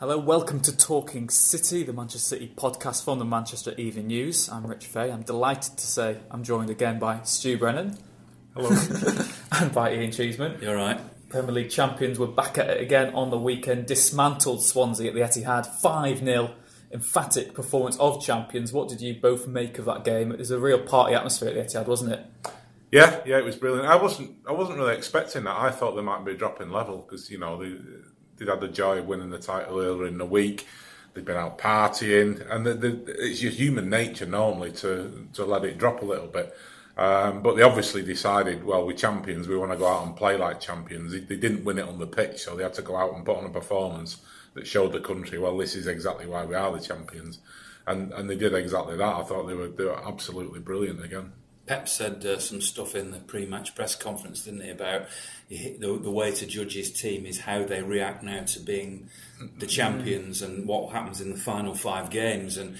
Hello, welcome to Talking City, the Manchester City podcast from the Manchester Evening News. I'm Rich Fay. I'm delighted to say I'm joined again by Stu Brennan. Hello. and by Ian Cheeseman. You're right. Premier League champions were back at it again on the weekend, dismantled Swansea at the Etihad 5 0. Emphatic performance of champions. What did you both make of that game? It was a real party atmosphere at the Etihad, wasn't it? Yeah, yeah, it was brilliant. I wasn't, I wasn't really expecting that. I thought they might be dropping level because you know they, they'd had the joy of winning the title earlier in the week. They'd been out partying, and the, the, it's your human nature normally to to let it drop a little bit. Um, but they obviously decided, well, we're champions. We want to go out and play like champions. They, they, didn't win it on the pitch, so they had to go out and put on a performance that showed the country, well, this is exactly why we are the champions. And and they did exactly that. I thought they were they were absolutely brilliant again. Pep said uh, some stuff in the pre-match press conference, didn't he, about the, the, way to judge his team is how they react now to being the champions and what happens in the final five games. And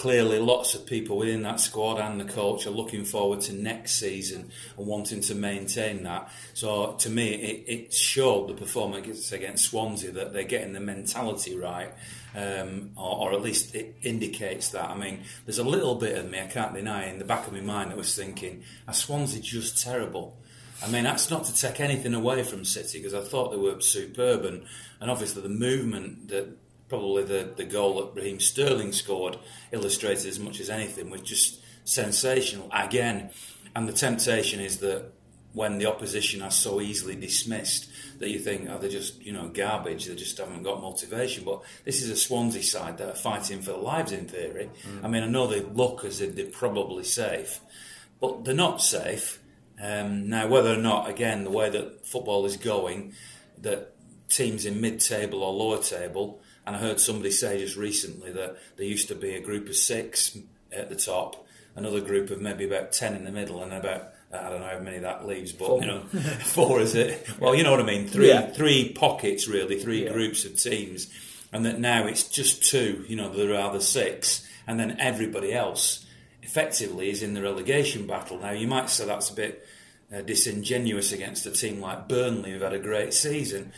clearly, lots of people within that squad and the coach are looking forward to next season and wanting to maintain that. So, to me, it, it showed the performance against Swansea that they're getting the mentality right um, or, or, at least it indicates that. I mean, there's a little bit of me, I can't deny, in the back of my mind that was thinking, are Swansea just terrible? I mean, that's not to take anything away from City because I thought they were superb and, and obviously the movement that probably the, the goal that Raheem Sterling scored illustrated as much as anything was just sensational again. And the temptation is that when the opposition are so easily dismissed that you think, oh, they're just, you know, garbage, they just haven't got motivation. But this is a Swansea side that are fighting for their lives in theory. Mm. I mean, I know they look as if they're probably safe, but they're not safe. Um, now, whether or not, again, the way that football is going, that teams in mid table or lower table, and I heard somebody say just recently that there used to be a group of six at the top, another group of maybe about 10 in the middle, and about I don't know how many that leaves, but four. you know, four is it? Well, you know what I mean. Three, yeah. three pockets really, three yeah. groups of teams, and that now it's just two. You know, there are the six, and then everybody else effectively is in the relegation battle. Now, you might say that's a bit uh, disingenuous against a team like Burnley, who've had a great season.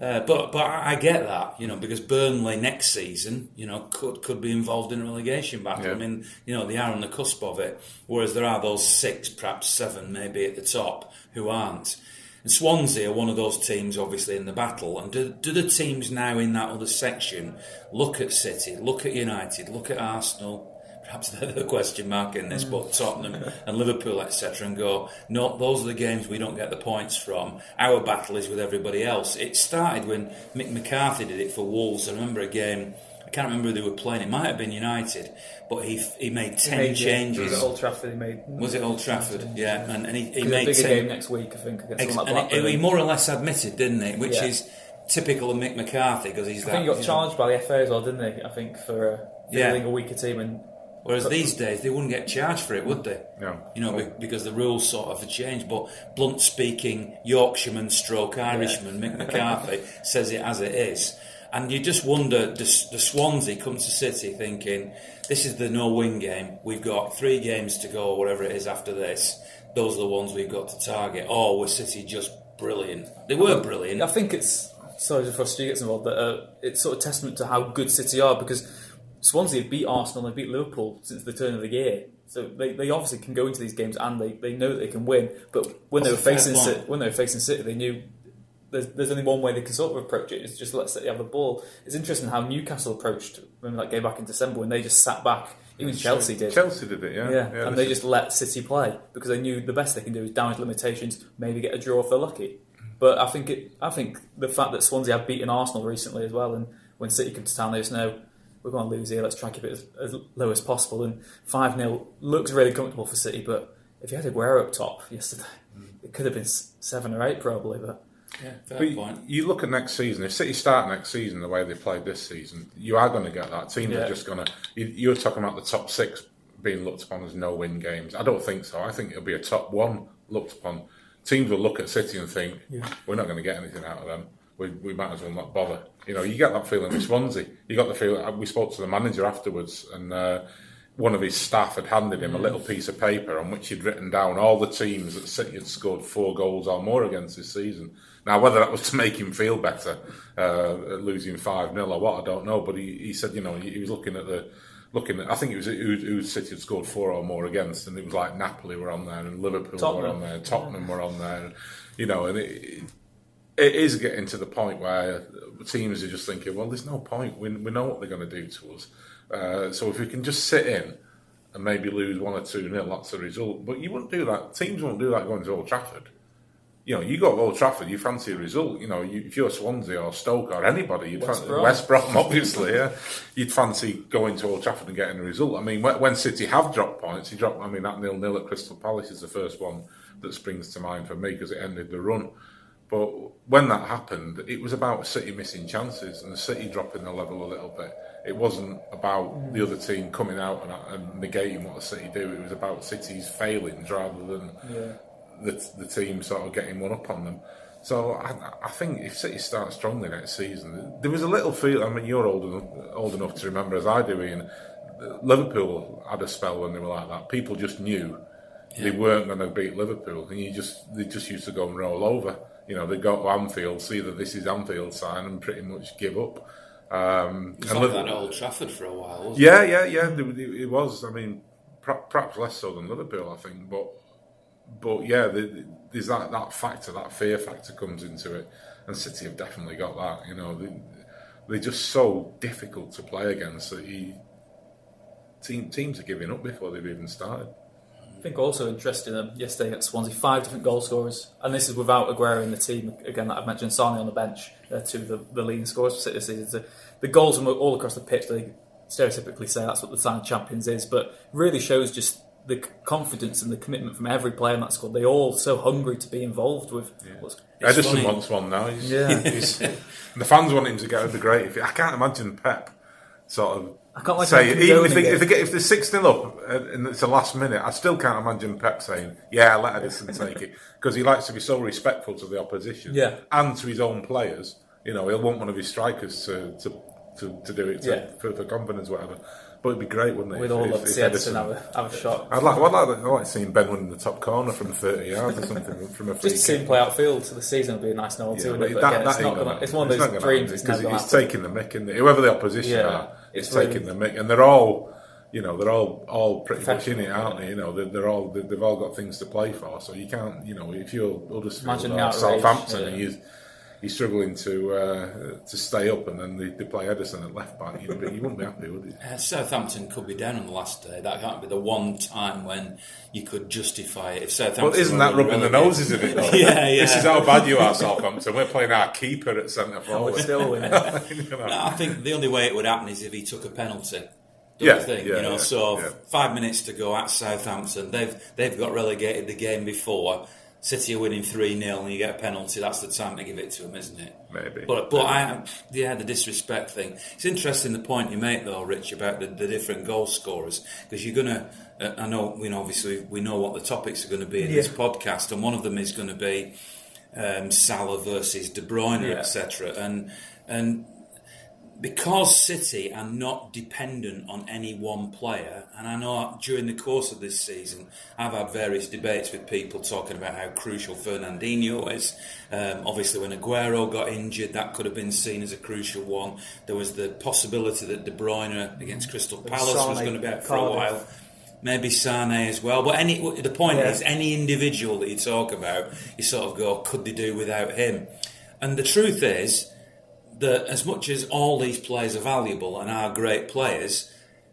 Uh, but but I get that, you know, because Burnley next season, you know, could could be involved in a relegation battle. Yeah. I mean, you know, they are on the cusp of it. Whereas there are those six, perhaps seven, maybe at the top who aren't. And Swansea are one of those teams, obviously, in the battle. And do, do the teams now in that other section look at City, look at United, look at Arsenal, perhaps they're the question mark in this, but Tottenham and Liverpool, etc., and go, no, those are the games we don't get the points from. Our battle is with everybody else. It started when Mick McCarthy did it for Wolves. I remember a game. I can't remember who they were playing. It might have been United, but he he made ten he made, changes. Was it Old Trafford? He made. Was it Old Trafford? Yeah, and, and he, he made a bigger ten, game next week. I think. Ex- and he, he more or less admitted, didn't he? Which yeah. is typical of Mick McCarthy because he's. I that, think he got charged know. by the FA as well, didn't he? I think for uh, yeah. a weaker team and Whereas these days they wouldn't get charged for it, would they? No. You know, because the rules sort of have changed. But blunt speaking, Yorkshireman stroke Irishman, yeah. Mick McCarthy, says it as it is. And you just wonder, the Swansea come to City thinking, this is the no-win game. We've got three games to go, whatever it is after this. Those are the ones we've got to target. Oh, was City just brilliant? They were brilliant. I think it's sorry to for Stu gets involved, but uh, it's sort of testament to how good City are because Swansea have beat Arsenal and they beat Liverpool since the turn of the year. So they, they obviously can go into these games and they, they know that they can win. But when That's they were facing City, when they were facing City, they knew there's, there's only one way they can sort of approach it. It's just let City have the ball. It's interesting how Newcastle approached when that game back in December when they just sat back. Even Chelsea did. Chelsea did it, yeah. Yeah, yeah and they just let City play because they knew the best they can do is damage limitations, maybe get a draw if they're lucky. Mm. But I think it, I think the fact that Swansea have beaten Arsenal recently as well, and when City come to town, they just know we're going to lose here. Let's try and keep it as, as low as possible. And 5 0 looks really comfortable for City, but if you had Aguero up top yesterday, it could have been seven or eight probably. But Yeah, fair But point. you look at next season. If City start next season the way they played this season, you are going to get that. Teams Yeah. are just going to. You, you're talking about the top six being looked upon as no-win games. I don't think so. I think it'll be a top one looked upon. Teams will look at City and think, yeah. "We're not going to get anything out of them. We, we might as well not bother." You know, you get that feeling with Swansea. You got the feeling. We spoke to the manager afterwards, and uh, one of his staff had handed him a little piece of paper on which he'd written down all the teams that City had scored four goals or more against this season. Now, whether that was to make him feel better, uh, losing 5 0 or what, I don't know. But he, he said, you know, he, he was looking at the. Looking at, I think it was who, who City had scored four or more against, and it was like Napoli were on there, and Liverpool were on there, Tottenham were on there, you know, and it, it is getting to the point where teams are just thinking, well, there's no point. We, we know what they're going to do to us. Uh, so if we can just sit in and maybe lose one or two nil, that's the result. But you wouldn't do that. Teams won't do that going to Old Trafford. You know, you go to Old Trafford, you fancy a result. You know, you, if you're Swansea or Stoke or anybody, you'd West fancy Brom. West Brom, obviously, yeah. You'd fancy going to Old Trafford and getting a result. I mean, when, when City have dropped points, he dropped. I mean, that nil nil at Crystal Palace is the first one that springs to mind for me because it ended the run. But when that happened, it was about City missing chances and City dropping the level a little bit. It wasn't about the other team coming out and, and negating what City do. It was about City's failings rather than the, the team sort of getting one up on them. So I, I think if City start strongly next season, there was a little feel. I mean, you're old enough, old enough to remember as I do, Ian. Liverpool had a spell when they were like that. People just knew they weren't going to beat Liverpool, and you just they just used to go and roll over. You know, they go to Anfield, see that this is Anfield sign, and pretty much give up. Um, It's and like that at Old Trafford for a while, wasn't yeah, yeah, yeah. It, it- it was. I mean, perhaps less so than Liverpool, I think. But, but yeah, the, there's that, that factor, that fear factor comes into it, and City have definitely got that. You know, they, they're just so difficult to play against that you, team, teams are giving up before they've even started. I think also interesting um, yesterday at Swansea, five different goal scorers, and this is without Aguero in the team. Again, that I've mentioned Sane on the bench, uh, two of the, the leading scorers for City this season. So the goals from all across the pitch. They stereotypically say that's what the sign of champions is, but really shows just the confidence and the commitment from every player in that squad. They all so hungry to be involved with. What's, Ederson funny. wants one now. He's, Yeah. he's, the fans want him to go the great. If, I can't imagine Pep sort of I can't like say even if they, if they, get if they're six 0 up and it's the last minute, I still can't imagine Pep saying, "Yeah, let Ederson take it," because he likes to be so respectful to the opposition Yeah. and to his own players. You know, he'll want one of his strikers to to, to, to do it to, Yeah. for, for confidence, whatever. But it'd be great, wouldn't it? We'd if- all if- love to see Ederson Ederson- have a, have a shot. I'd like, I'd like, I'd like seeing Ben winning the top corner from 30 yards or something from a free Just to see him play outfield to the season would be a nice novelty. Yeah, it? but But that- again, it's, not gonna, it's one of those dreams. It's because he's taking the mick, and whoever the opposition Yeah, are, it's taking really- the mick, and they're all, you know, they're all all pretty much in it, aren't they? You know, they're, they're all they- they've all got things to play for, so you can't, you know, if you're Huddersfield Imagine or outrage, Southampton yeah. and you. You're struggling to uh, to stay up, and then they, they play Ederson at left back. You'd be, you wouldn't be happy, would you? Uh, Southampton could be down on the last day. That can't be the one time when you could justify it. If Southampton, Well, isn't that rubbing the relegated- noses of it? Though? Yeah, yeah. This is how bad you are, Southampton. We're playing our keeper at centre We'd forward. still win it. You know? No, I think the only way it would happen is if he took a penalty. Don't Yeah, you think? yeah, you know, yeah, so yeah. five minutes to go at Southampton. They've they've got relegated the game before. City are winning three 0 and you get a penalty. That's the time to give it to them, isn't it? Maybe. But but I yeah the disrespect thing. It's interesting the point you make though, Rich, about the, the different goal scorers because you're gonna. Uh, I know we know obviously we know what the topics are going to be in this podcast, and one of them is going to be um, Salah versus De Bruyne, Yeah. etc. And and because City are not dependent on any one player, and I know during the course of this season, I've had various debates with people talking about how crucial Fernandinho is. Um, obviously, when Aguero got injured, that could have been seen as a crucial one. There was the possibility that De Bruyne against Crystal Palace was going to be out for a while. Maybe Sane as well, but any the point Yeah. is, any individual that you talk about, you sort of go, could they do without him? And the truth is, that as much as all these players are valuable and are great players,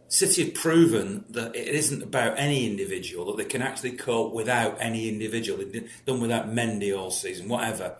City have proven that it isn't about any individual, that they can actually cope without any individual. They've done without Mendy all season, whatever.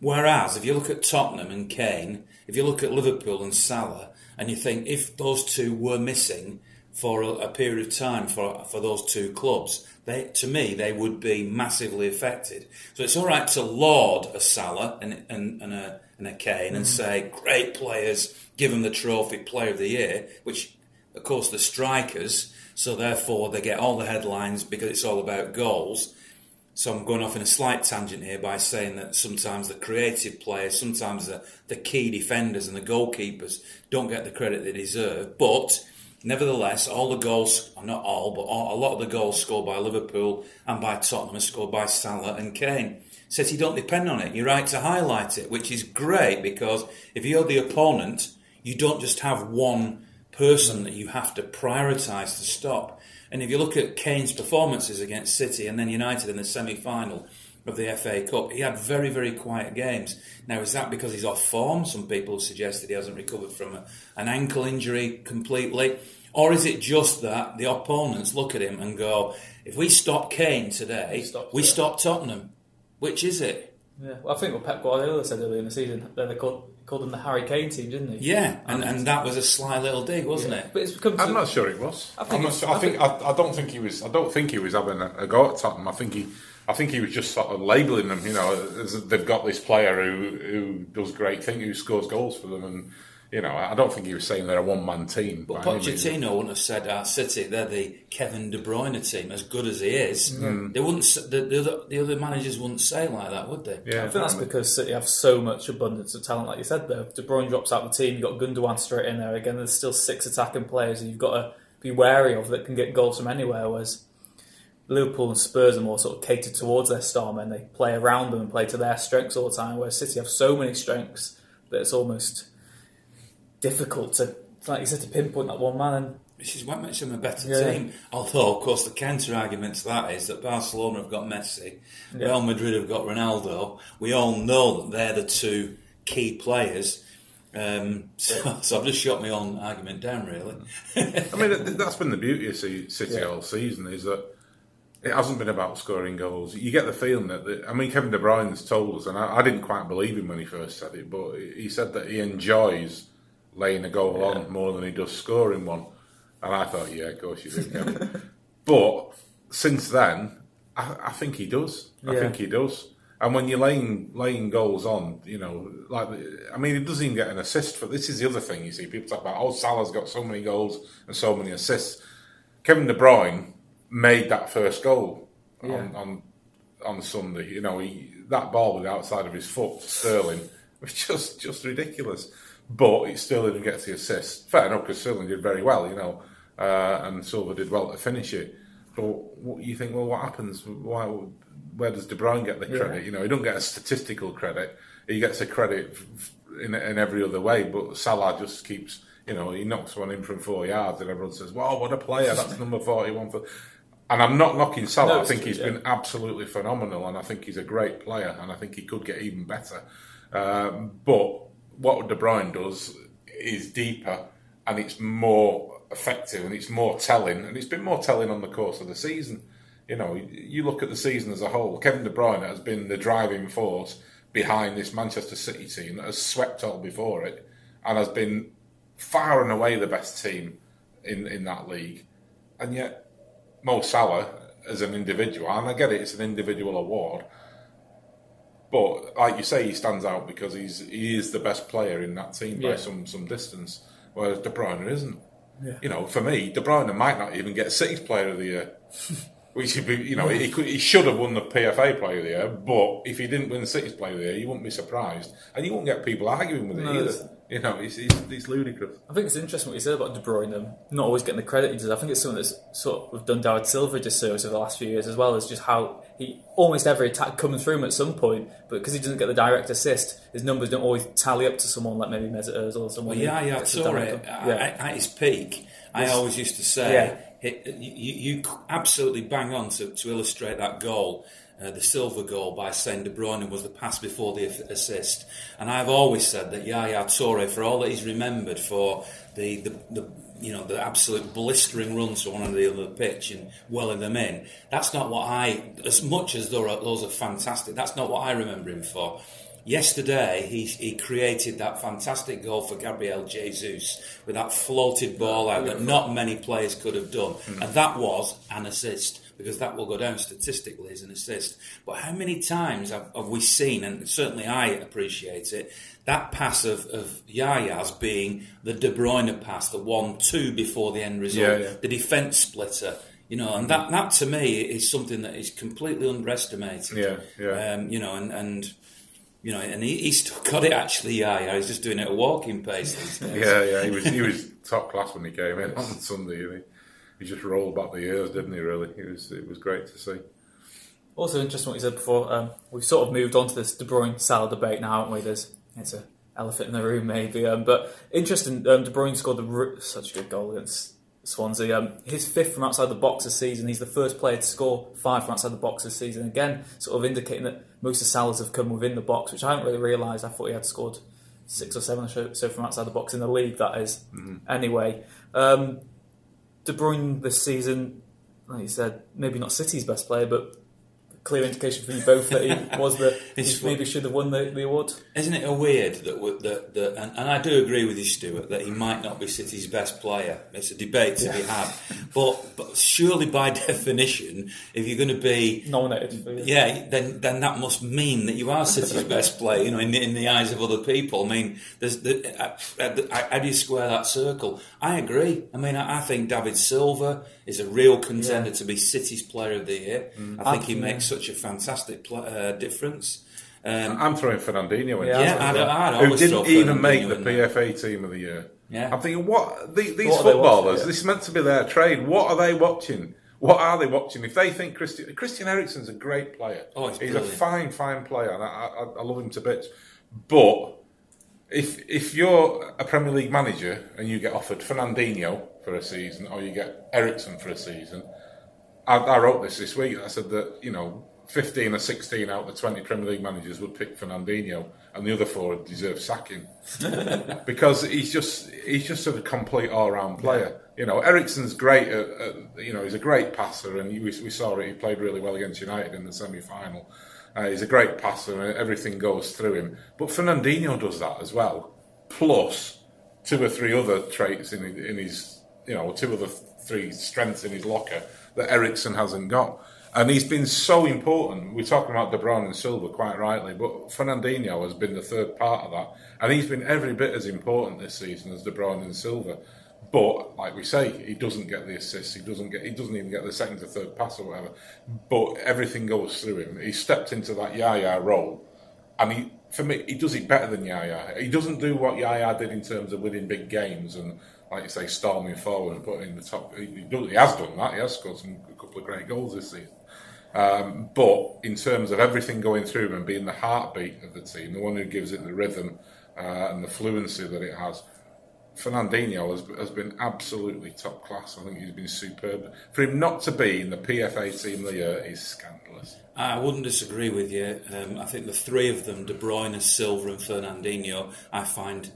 Whereas, if you look at Tottenham and Kane, if you look at Liverpool and Salah, and you think if those two were missing, for a, a period of time for for those two clubs, they to me they would be massively affected. So it's all right to laud a Salah and and, and a and a Kane and mm. say great players, give them the trophy Player of the Year, which of course the strikers. So therefore they get all the headlines because it's all about goals. So I'm going off in a slight tangent here by saying that sometimes the creative players, sometimes the, the key defenders and the goalkeepers don't get the credit they deserve. But nevertheless, all the goals, not all, but all, a lot of the goals scored by Liverpool and by Tottenham are scored by Salah and Kane. Says you don't depend on it. You're right to highlight it, which is great because if you're the opponent, you don't just have one person that you have to prioritise to stop. And if you look at Kane's performances against City and then United in the semi final of the FA Cup, he had very, very quiet games. Now, is that because he's off form? Some people have suggested he hasn't recovered from a, an ankle injury completely. Or is it just that the opponents look at him and go, if we stop Kane today, Stops we it. stop Tottenham? Which is it? Yeah, well, I think what Pep Guardiola said earlier in the season, they called, called them the Harry Kane team, didn't he? Yeah, and, and that was a sly little dig, wasn't Yeah. it? But it's become. I'm not sure it was. I I, think am not sure, I I think I, I don't think he was. I don't think he was having a, a go at Tottenham. I think he. I think he was just sort of labelling them. You know, they've got this player who who does great things, who scores goals for them, and you know, I don't think he was saying they're a one man team. But by. Pochettino wouldn't have said uh, our City they're the Kevin De Bruyne team as good as he is. Mm. They wouldn't. The, the, other, the other managers wouldn't say like that, would they? Yeah, I think that's because City have so much abundance of talent, like you said. Though De Bruyne drops out the team, you've got Gundogan straight in there again. There's still six attacking players who you've got to be wary of that can get goals from anywhere. Whereas Liverpool and Spurs are more sort of catered towards their star men. They play around them and play to their strengths all the time. Whereas City have so many strengths that it's almost difficult to, like you said, to pinpoint that one man. And Which is what makes them a better Yeah. team. Although, of course, the counter argument to that is that Barcelona have got Messi, Yeah. Real Madrid have got Ronaldo. We all know that they're the two key players. Um, so, so I've just shot my own argument down, really. I mean, that's been the beauty of C- City Yeah. all season is that it hasn't been about scoring goals. You get the feeling that, the, I mean, Kevin De Bruyne's told us, and I, I didn't quite believe him when he first said it, but he said that he enjoys laying a goal on more than he does scoring one. And I thought, yeah, of course you do, Kevin. but since then, I, I think he does. I Yeah. think he does. And when you're laying laying goals on, you know, like I mean, he doesn't even get an assist for. This is the other thing you see. People talk about, oh, Salah's got so many goals and so many assists. Kevin De Bruyne made that first goal Yeah. on, on on Sunday. You know, he, that ball with the outside of his foot, Sterling, was just just ridiculous. But he still didn't get the assist. Fair enough, because Sterling did very well, you know, uh, and Silva did well to finish it. But what, you think, well, what happens? Why? Where does De Bruyne get the credit? You know, he don't get a statistical credit. He gets a credit in, in every other way. But Salah just keeps, you know, he knocks one in from four yards, and everyone says, "Wow, what a player! That's number forty-one for." And I'm not knocking Salah. No, I think he's yeah. been absolutely phenomenal, and I think he's a great player, and I think he could get even better. Um, but what De Bruyne does is deeper, and it's more effective, and it's more telling, and it's been more telling on the course of the season. You know, you look at the season as a whole. Kevin De Bruyne has been the driving force behind this Manchester City team that has swept all before it, and has been far and away the best team in in that league, and yet Mo Salah as an individual, and I get it, it's an individual award, but like you say, he stands out because he's he is the best player in that team by Yeah. some some distance, whereas De Bruyne isn't. You know, for me, De Bruyne might not even get City's Player of the Year. Which should be, you know, he could, he should have won the PFA Player of the Year, but if he didn't win the City's Player of the Year, you wouldn't be surprised, and you won't get people arguing with it No, either. It's- You know, it's, it's, it's ludicrous. I think it's interesting what you said about De Bruyne um, not always getting the credit he does. I think it's something that's sort of done David Silva a disservice over the last few years as well as just how he almost every attack comes through him at some point, but because he doesn't get the direct assist, his numbers don't always tally up to someone like maybe Mesut Ozil or someone. Well, yeah, who yeah, gets the Toure, at, yeah. at his peak, I always used to say, Yeah. it, you, you absolutely bang on to, to illustrate that goal, uh, the Silva goal, by saying De Bruyne was the pass before the assist. And I've always said that Yaya Toure, for all that he's remembered for the, the, the you know the absolute blistering runs from one to the other pitch and welling them in, that's not what I, as much as those are fantastic, that's not what I remember him for. Yesterday, he, he created that fantastic goal for Gabriel Jesus with that floated ball out that not many players could have done. And that was an assist because that will go down statistically as an assist. But how many times have, have we seen, and certainly I appreciate it, that pass of, of Yaya's being the De Bruyne pass, the one two before the end result, Yeah, yeah. the defence splitter. You know, and that, that to me is something that is completely underestimated. Yeah, yeah. Um, you know, and, and you know, and he, he's still got it actually. Yeah, yeah, he's just doing it at a walking pace. Yeah, yeah, he was he was top class when he came in on Sunday. He, he just rolled back the years, didn't he? Really, it was it was great to see. Also interesting what you said before. Um, we've sort of moved on to this De Bruyne Salah debate now, haven't we? There's it's a elephant in the room, maybe. Um, but interesting. Um, De Bruyne scored the, r- such a good goal against Swansea. Um, his fifth from outside the box this season. He's the first player to score five from outside the box this season. Again, sort of indicating that most of Salah's have come within the box, which I hadn't really realised. I thought he had scored six or seven or so so from outside the box in the league. That is. Anyway, um, De Bruyne this season, like you said, maybe not City's best player, but clear indication from you both that he was the he maybe should have won the, the award. Isn't it a weird that, that, that and, and I do agree with you, Stuart, that he might not be City's best player. It's a debate to be had, but but surely by definition, if you're going to be Nominated for yeah, then then that must mean that you are City's best player, you know, in the, in the eyes of other people. I mean, there's the, uh, uh, how do you square that circle? I agree. I mean, I, I think David Silva is a real contender Yeah. to be City's Player of the Year. Mm. I think he makes such a fantastic pl- uh, difference. Um, I'm throwing Fernandinho in. Yeah, yeah, I'd, I'd who didn't throw even make the in there. PFA team of the year. Yeah. I'm thinking, what the, these What footballers? watching? This is meant to be their trade. What are they watching? What are they watching? If they think Christian Christian Eriksen's a great player, Oh, he's a fine, fine player, and I, I, I love him to bits. But if if you're a Premier League manager and you get offered Fernandinho for a season, or you get Eriksen for a season, I, I wrote this this week. I said that you know, 15 or 16 out of the 20 Premier League managers would pick Fernandinho, and the other four deserve sacking because he's just he's just sort a complete all round player. You know, Eriksen's great. At, at, you know, he's a great passer, and we, we saw it. He played really well against United in the semi final. Uh, he's a great passer, and everything goes through him. But Fernandinho does that as well, plus two or three other traits in his, in his you know, two other three strengths in his locker that Eriksen hasn't got. And he's been so important. We're talking about De Bruyne and Silva quite rightly, but Fernandinho has been the third part of that. And he's been every bit as important this season as De Bruyne and Silva. But like we say, he doesn't get the assists. He doesn't get. He doesn't even get the second to third pass or whatever. But everything goes through him. He stepped into that Yaya role, and he, for me, he does it better than Yaya. He doesn't do what Yaya did in terms of winning big games and, like you say, storming forward and putting in the top. He, has done that. He has scored some a couple of great goals this season. Um, but in terms of everything going through him and being the heartbeat of the team, the one who gives it the rhythm uh, and the fluency that it has, Fernandinho has, has been absolutely top class. I think he's been superb. For him not to be in the PFA team of the year is scandalous. I wouldn't disagree with you. Um, I think the three of them, De Bruyne, Silva, and Fernandinho, I find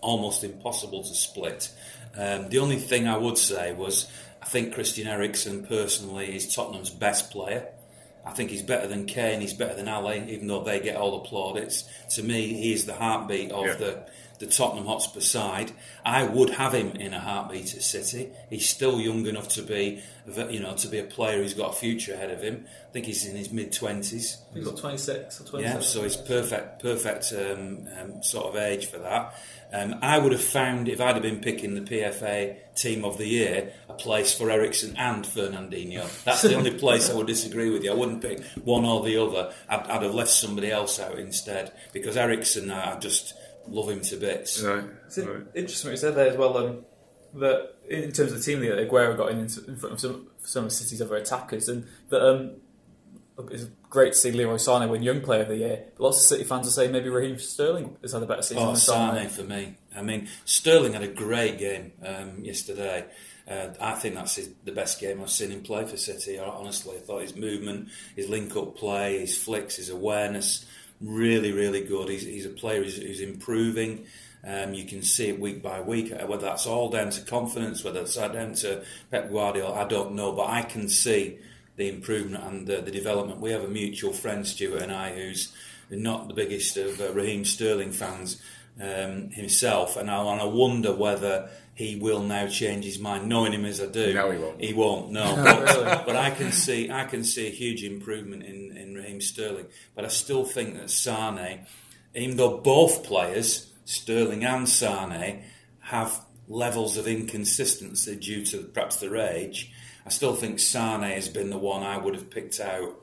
almost impossible to split. Um, the only thing I would say was I think Christian Eriksen personally is Tottenham's best player. I think he's better than Kane, he's better than Alli, even though they get all the plaudits. To me, he is the heartbeat of Yeah. the, the Tottenham Hotspur side. I would have him in a heartbeat at City. He's still young enough to be, you know, to be a player who's got a future ahead of him. I think he's in his mid twenties. He's got 26 or 27. Yeah, so it's perfect, perfect um, um, sort of age for that. Um, I would have found if I'd have been picking the PFA Team of the Year a place for Eriksen and Fernandinho. That's the only place I would disagree with you. I wouldn't pick one or the other. I'd, I'd have left somebody else out instead because Eriksen, I just love him to bits. Right. It's right. interesting what you said there as well. Um, that in terms of the team, that Aguero got in, in front of some, some of City's other attackers, and that um, it's great to see Leroy Sané win Young Player of the Year. But lots of City fans are saying maybe Raheem Sterling has had a better season Oh, than Sané. for me. I mean, Sterling had a great game um, yesterday. Uh, I think that's his, the best game I've seen him play for City. Honestly, I thought his movement, his link-up play, his flicks, his awareness, really, really good. He's, he's a player who's, who's improving. Um, you can see it week by week. Uh, Whether that's all down to confidence, whether it's down to Pep Guardiola, I don't know. But I can see the improvement and the, the development. We have a mutual friend, Stuart and I, who's not the biggest of uh, Raheem Sterling fans um, himself, and I, and I wonder whether he will now change his mind. Knowing him as I do, No, he won't. He won't. No, but, but I can see I can see a huge improvement in in Raheem Sterling. But I still think that Sane, even though both players, Sterling and Sane, have levels of inconsistency due to perhaps their age, I still think Sane has been the one I would have picked out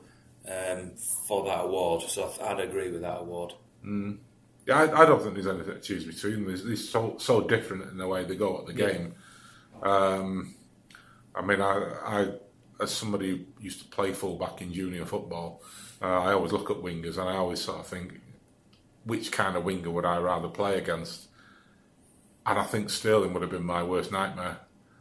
um, for that award. So I'd agree with that award. Yeah, I, I don't think there's anything to choose between them. They're, so so different in the way they go at the game. Um, I mean, I, I as somebody who used to play fullback in junior football, uh, I always look at wingers and I always sort of think, which kind of winger would I rather play against? And I think Sterling would have been my worst nightmare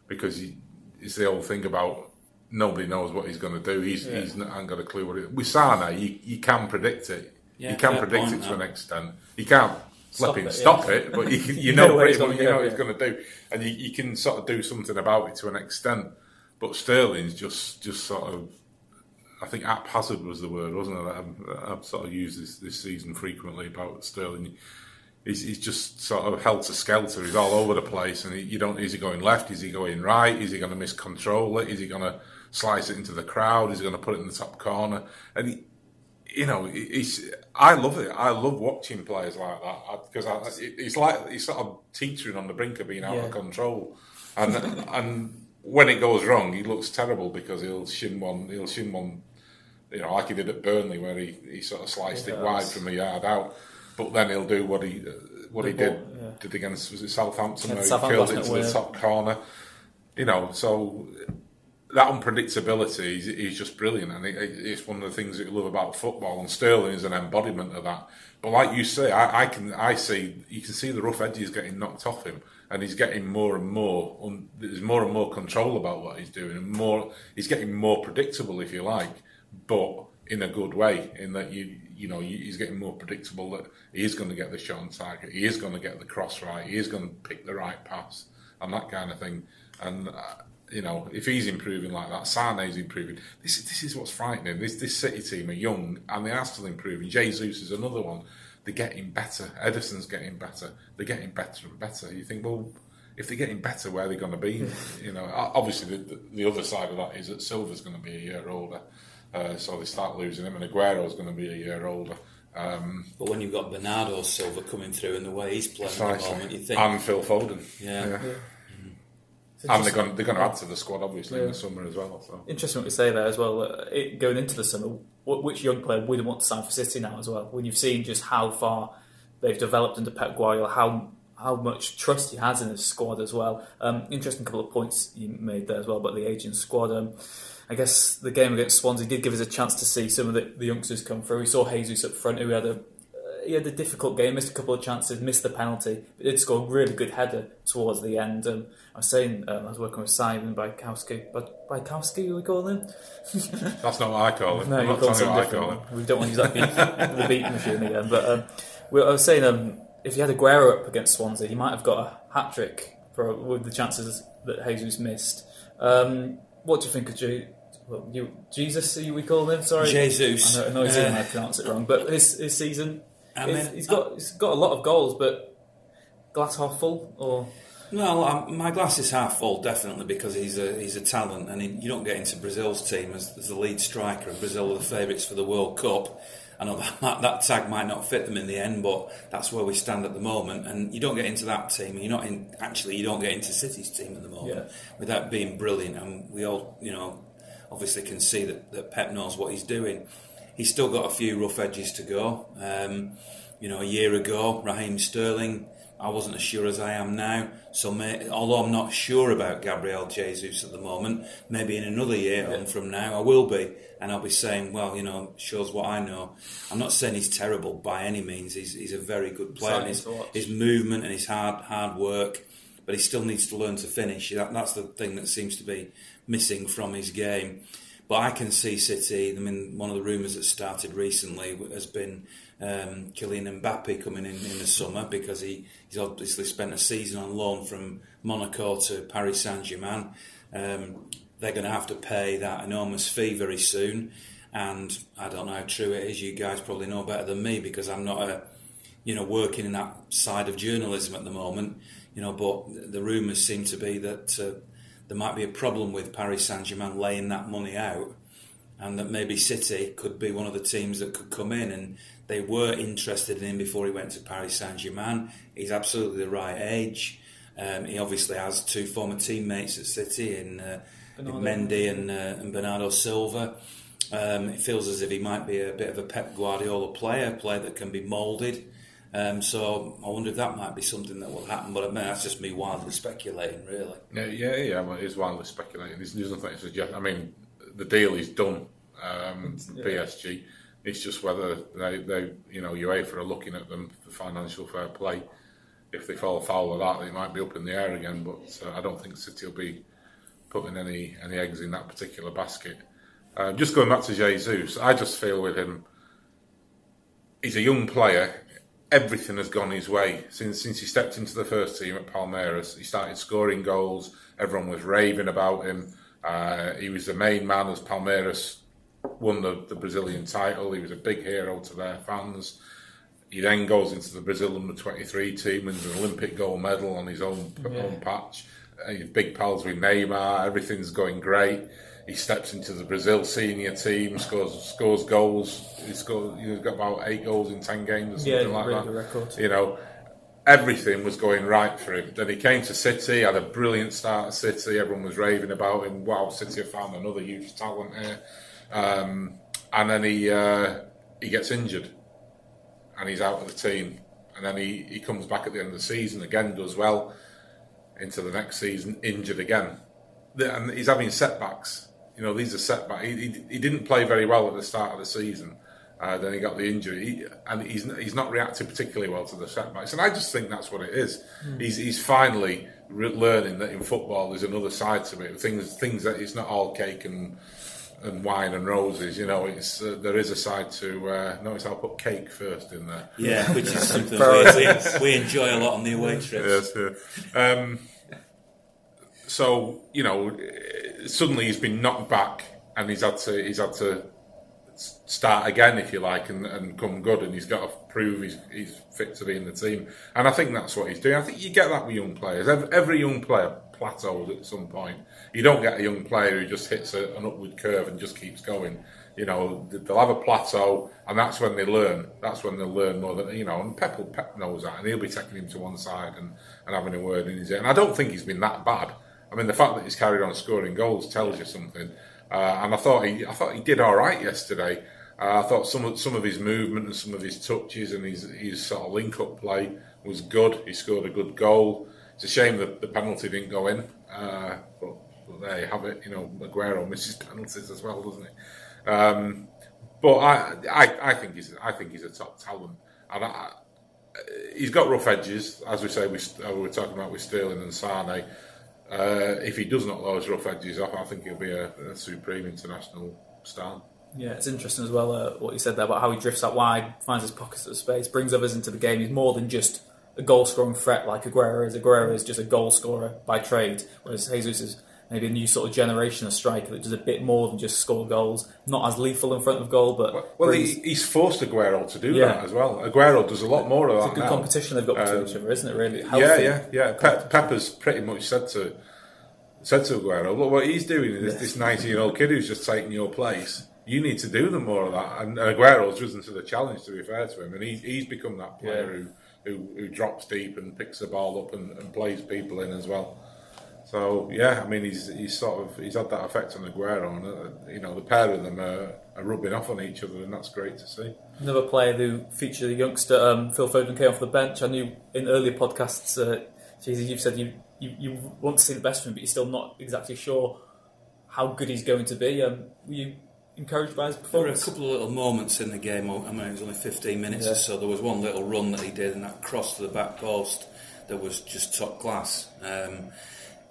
because he, it's the old thing about nobody knows what he's going to do. He's he's not ain't got a clue what it. With Sane, you, you can predict it. Yeah, you can predict point, it to an extent. You can't Stop flipping it, stop yeah. it, but you, can- you You know, know pretty it's much you know what he's going to do, and you, you can sort of do something about it to an extent. But Sterling's just just sort of. I think haphazard was the word, wasn't it? I've, I've sort of used this, this season frequently about Sterling. He's, he's just sort of helter skelter. He's all over the place, and he, you don't. Is he going left? Is he going right? Is he going to miscontrol it? Is he going to slice it into the crowd? Is he going to put it in the top corner? And he, you know, he's. I love it. I love watching players like that because it's like he's sort of teetering on the brink of being out Yeah. of control, and and when it goes wrong, he looks terrible because he'll shin one. He'll shin one. You know, like he did at Burnley, where he, he sort of sliced Yeah, it wide from a yard out. But then he'll do what he what The he did yeah. did against was it Southampton Yeah, where he Southampton killed it to the top corner. You know, so that unpredictability is, is just brilliant, and it, it- it's one of the things that you love about football. And Sterling is an embodiment of that. But like you say, I, I can I see you can see the rough edges getting knocked off him, and he's getting more and more. Un, there's more and more control about what he's doing, and more he's getting more predictable, if you like, but in a good way. In that you you know he's getting more predictable that he is going to get the shot on target, he is going to get the cross right, he is going to pick the right pass, and that kind of thing. And uh, you know, if he's improving like that, Sane's improving. This this is what's frightening. This this City team are young and they are still improving. Jesus is another one. They're getting better. Ederson's getting better. They're getting better and better. You think, well, if they're getting better, where are they going to be? You know, obviously the, the, the other side of that is that Silva's going to be a year older, uh, so they start losing him, and Aguero's going to be a year older. Um, But when you've got Bernardo Silva coming through and the way he's playing at the moment, you think, and Phil Foden. Yeah. And they're going, they're going to add to the squad, obviously, in the summer as well. So. Interesting what you say there as well. Uh, it, going into the summer, which young player wouldn't want to sign for City now as well? When you've seen just how far they've developed under Pep Guardiola, how how much trust he has in his squad as well. Um, interesting couple of points you made there as well about the aging squad. Um, I guess the game against Swansea did give us a chance to see some of the, the youngsters come through. We saw Jesus up front, who had a he had a difficult game, missed a couple of chances, missed the penalty, but did score a really good header towards the end. Um, I was saying, um, I was working with Simon Bajkowski, but Bykowski, we call him. That's not what I call it. No, I'm you not call telling you what I something call it. different. We don't want to use that beat, the beat machine again. But um, we, I was saying, um, if you had Aguero up against Swansea, he might have got a hat trick for with the chances that Jesus missed. Um, what do you think of Je- well, you, Jesus? You, we call him. Sorry, Jesus. I know, I know he's even Uh, I pronounce it wrong, but his his season. I he's- mean, he's got he's got a lot of goals, but glass half full or Well, um, my glass is half full, definitely, because he's a he's a talent, and he, you don't get into Brazil's team as, as the lead striker, and Brazil are the favourites for the World Cup. I know that, that tag might not fit them in the end, but that's where we stand at the moment. And you don't get into that team, and you're not in. Actually, you don't get into City's team at the moment Yeah. without being brilliant. And we all, you know, obviously can see that, that Pep knows what he's doing. He's still got a few rough edges to go. Um, you know, a year ago, Raheem Sterling, I wasn't as sure as I am now. So, may, although I'm not sure about Gabriel Jesus at the moment, maybe in another year on from now, I will be. And I'll be saying, well, you know, shows what I know. I'm not saying he's terrible by any means. He's, he's a very good player. His, his movement and his hard hard work, but he still needs to learn to finish. That, that's the thing that seems to be missing from his game. But I can see City. I mean, one of the rumours that started recently has been um, Kylian Mbappe coming in in the summer because he, he's obviously spent a season on loan from Monaco to Paris Saint Germain. Um, they're going to have to pay that enormous fee very soon. And I don't know how true it is. You guys probably know better than me because I'm not a, you know, working in that side of journalism at the moment. You know, but the rumours seem to be that uh, there might be a problem with Paris Saint Germain laying that money out, and that maybe City could be one of the teams that could come in. And they were interested in him before he went to Paris Saint Germain. He's absolutely the right age. Um, he obviously has two former teammates at City in, uh, in Mendy and, uh, and Bernardo Silva. Um, it feels as if he might be a bit of a Pep Guardiola player, a player that can be moulded. Um, so I wonder if that might be something that will happen. But I mean, that's just me wildly speculating, really. Yeah, yeah, yeah. Well, it is wildly speculating. There's, there's nothing to suggest. I mean, the deal is done. Um, yeah. PSG. It's just whether they, they, you know, UEFA are looking at them for financial fair play. If they fall foul of that, they might be up in the air again. But uh, I don't think City will be putting any any eggs in that particular basket. Um, just going back to Jesus, I just feel with him, he's a young player. Everything has gone his way since since he stepped into the first team at Palmeiras. He started scoring goals. Everyone was raving about him. Uh, he was the main man as Palmeiras won the, the Brazilian title. He was a big hero to their fans. He then goes into the Brazil under 23 team, wins an Olympic gold medal on his own, yeah. own patch. Uh, he's big pals with Neymar. Everything's going great he steps into the Brazil senior team, scores scores goals. He scored, he's got about eight goals in ten games or something yeah, like really that. Record. You know, everything was going right for him. Then he came to City, had a brilliant start at City. Everyone was raving about him. Wow, City have found another huge talent here. Um, and then he uh, he gets injured, and he's out of the team. And then he, he comes back at the end of the season again, does well into the next season, injured again. And he's having setbacks you know, these are setbacks. He, he, he, didn't play very well at the start of the season. Uh, then he got the injury, he, and he's he's not reacted particularly well to the setbacks. And I just think that's what it is. Mm. He's he's finally re- learning that in football there's another side to it. Things things that it's not all cake and and wine and roses. You know, it's uh, there is a side to. Uh, notice I'll put cake first in there. Yeah, which is something we, we, enjoy a lot on the away trips. Yes, yeah. um, so you know, suddenly he's been knocked back and he's had to he's had to start again, if you like, and, and come good. And he's got to prove he's, he's fit to be in the team. And I think that's what he's doing. I think you get that with young players. Every, young player plateaus at some point. You don't get a young player who just hits a, an upward curve and just keeps going. You know, they'll have a plateau, and that's when they learn. That's when they'll learn more than you know. And Pep, will, Pep knows that, and he'll be taking him to one side and, and having a word in his ear. And I don't think he's been that bad. I mean, the fact that he's carried on scoring goals tells you something. Uh, and I thought he, I thought he did all right yesterday. Uh, I thought some of some of his movement and some of his touches and his his sort of link up play was good. He scored a good goal. It's a shame that the penalty didn't go in, uh, but, but, there you have it. You know, Aguero misses penalties as well, doesn't he? Um, but I, I, I think he's I think he's a top talent, and I, he's got rough edges, as we say. We, we were talking about with Sterling and Sane. Uh, if he does knock those rough edges off, I think he'll be a, a supreme international star. Yeah, it's interesting as well uh, what you said there about how he drifts out wide, finds his pockets of space, brings others into the game. He's more than just a goal scoring threat like Aguero is. Aguero is just a goal scorer by trade, whereas Jesus is maybe a new sort of generation of striker that does a bit more than just score goals. Not as lethal in front of goal, but well, well brings... he's forced Aguero to do yeah. that as well. Aguero does a lot more of it's that. It's a good now. competition they've got between um, each other, isn't it? Really, Healthy yeah, yeah, yeah. Pe- Pepper's pretty much said to said to Aguero, "Look what he's doing. This, this nineteen-year-old kid who's just taking your place." You need to do them more of that, and, Aguero's risen to the challenge. To be fair to him, and he, he's become that player yeah. who who, who drops deep and picks the ball up and, and, plays people in as well. So yeah, I mean he's he's sort of he's had that effect on Aguero, and uh, you know the pair of them are, are, rubbing off on each other, and that's great to see. Another player who featured a youngster, um, Phil Foden, came off the bench. I knew in earlier podcasts, uh, you've said you, you, you want to see the best from him, but you're still not exactly sure how good he's going to be. Um, were you encouraged by his performance? There were a couple of little moments in the game. I mean, it was only 15 minutes yeah. or so. There was one little run that he did, and that cross to the back post that was just top class. Um,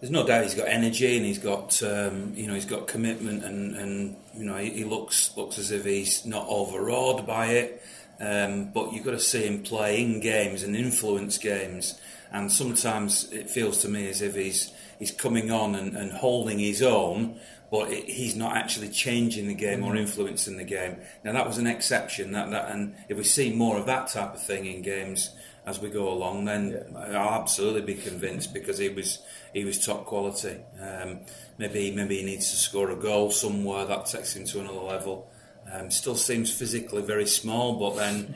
there's no doubt he's got energy and he's got um, you know he's got commitment and, and you know he, he, looks looks as if he's not overawed by it. Um, but you've got to see him play in games and influence games. and sometimes it feels to me as if he's he's coming on and, and holding his own, but it, he's not actually changing the game or influencing the game. Now that was an exception, that, that and if we see more of that type of thing in games as we go along, then I'll absolutely be convinced because he was he was top quality. Um, maybe maybe he needs to score a goal somewhere that takes him to another level. Um, still seems physically very small, but then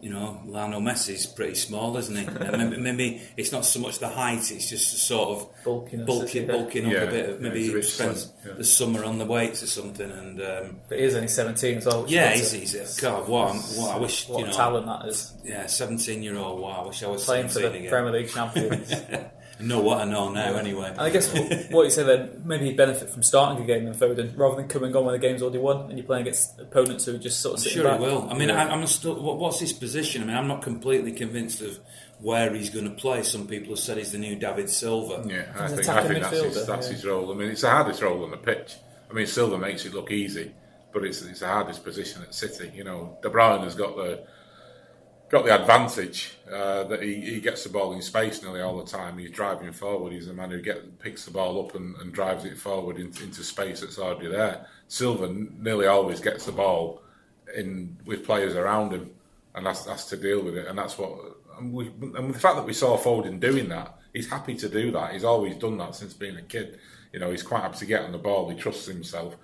you know Lionel Messi's pretty small, isn't he? Maybe, maybe it's not so much the height; it's just a sort of Bulkiness, bulking, yeah. bulking up Yeah, a bit. Of, yeah, maybe he's he spends yeah. the summer on the weights or something, and. Um, But he is only 17 as well. yeah, puts he's, it- he's God. What, I'm- what I wish what you know. talent that is. Yeah, seventeen-year-old. Wow, I wish I was Playing for the seventeen again. Premier League champions. I know what I know now, anyway. And I guess what, what you say then, maybe he'd benefit from starting a game than Foden, rather than coming on when the game's already won and you're playing against opponents who are just sort of I'm sitting sure back. he will. I mean, Yeah. I, I'm still. What, what's his position? I mean, I'm not completely convinced of where he's going to play. Some people have said he's the new David Silva. Yeah, I He's think, I think that's, his, that's yeah. his role. I mean, it's the hardest role on the pitch. I mean, Silva makes it look easy, but it's, it's the hardest position at City. You know, De Bruyne has got the got the advantage uh, that he, he gets the ball in space nearly all the time. He's driving forward. He's the man who get, picks the ball up and, and drives it forward into, into space that's already there. Silva nearly always gets the ball in with players around him, and that's that's to deal with it. And that's what and, we, and the fact that we saw Foden doing that, he's happy to do that. He's always done that since being a kid. You know, he's quite happy to get on the ball. He trusts himself.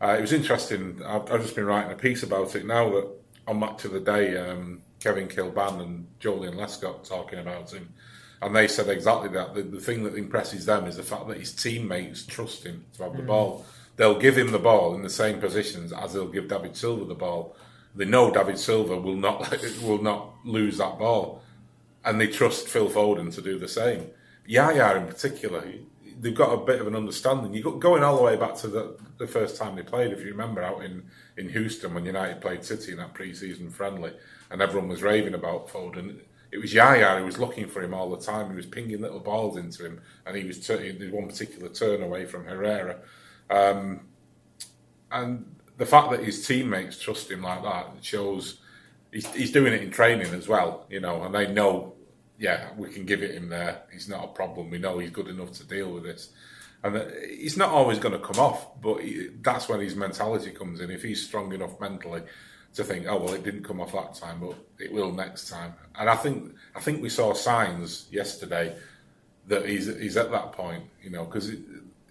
Uh, it was interesting. I've, I've just been writing a piece about it now that on Match of the Day, um, Kevin Kilbane and Joleon Lescott talking about him, and they said exactly that. The, the thing that impresses them is the fact that his teammates trust him to have the hmm. ball. They'll give him the ball in the same positions as they'll give David Silva the ball. They know David Silva will not will not lose that ball, and they trust Phil Foden to do the same. Yaya in particular, they've got a bit of an understanding. You got going all the way back to the, the first time they played, if you remember, out in, in Houston when United played City in that pre-season friendly, and everyone was raving about Foden. It was Yaya who was looking for him all the time. He was pinging little balls into him, and he was turning there's one particular turn away from Herrera. Um, and the fact that his teammates trust him like that shows he's, he's doing it in training as well, you know, and they know, yeah, we can give it him there. He's not a problem. We know he's good enough to deal with this. And he's not always going to come off, but that's when his mentality comes in. If he's strong enough mentally to think, oh well, it didn't come off that time, but it will next time. And I think I think we saw signs yesterday that he's he's at that point, you know, because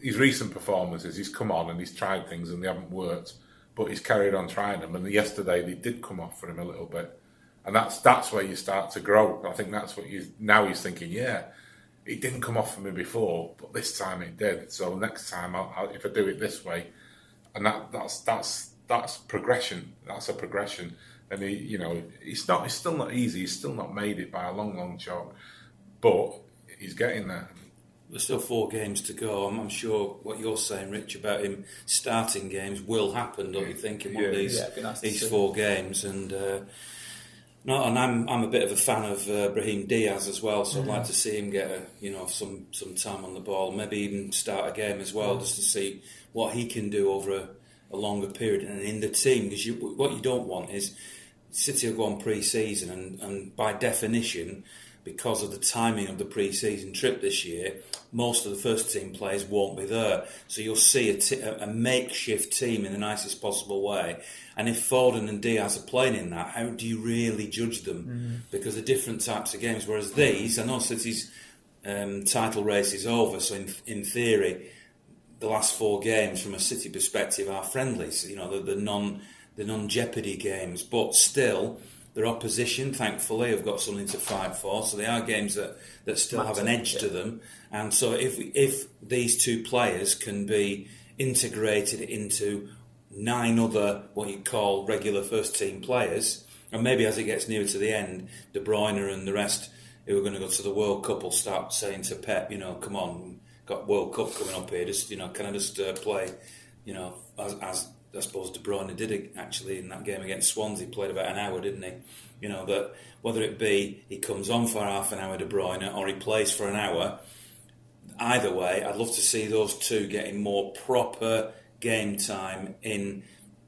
his recent performances, he's come on and he's tried things and they haven't worked, but he's carried on trying them. And yesterday they did come off for him a little bit, and that's that's where you start to grow. I think that's what you now he's thinking, yeah, it didn't come off for me before, but this time it did. So next time, I'll, I'll, if I do it this way, and that that's that's that's progression. That's a progression. And he, you know, it's not. It's still not easy. He's still not made it by a long, long shot, but he's getting there. There's still four games to go. I'm, I'm sure what you're saying, Rich, about him starting games will happen, don't you think, in one of these Yeah, it'd be nice to these four games? And uh, no, and I'm I'm a bit of a fan of uh, Brahim Diaz as well, so I'd like to see him get a, you know some some time on the ball, maybe even start a game as well, just to see what he can do over a, a longer period and in the team. Because you, what you don't want is City will go on pre-season, and, and by definition, because of the timing of the pre-season trip this year, most of the first team players won't be there. So you'll see a, t- a makeshift team in the nicest possible way. And if Foden and Diaz are playing in that, how do you really judge them? Because they're different types of games. Whereas these, I know City's um, title race is over, so in, in theory, the last four games from a City perspective are friendlies. You know, the, the non the non jeopardy games, but still their opposition, thankfully, have got something to fight for. So they are games that, that still have an edge to them. And so if if these two players can be integrated into nine other what you call regular first team players, and maybe as it gets nearer to the end, De Bruyne and the rest who are going to go to the World Cup will start saying to Pep, you know, come on, got World Cup coming up here. Just you know, can I just uh, play, you know, as, as I suppose De Bruyne did actually in that game against Swansea. Played about an hour, didn't he? You know that whether it be he comes on for half an hour, De Bruyne, or he plays for an hour. Either way, I'd love to see those two getting more proper game time in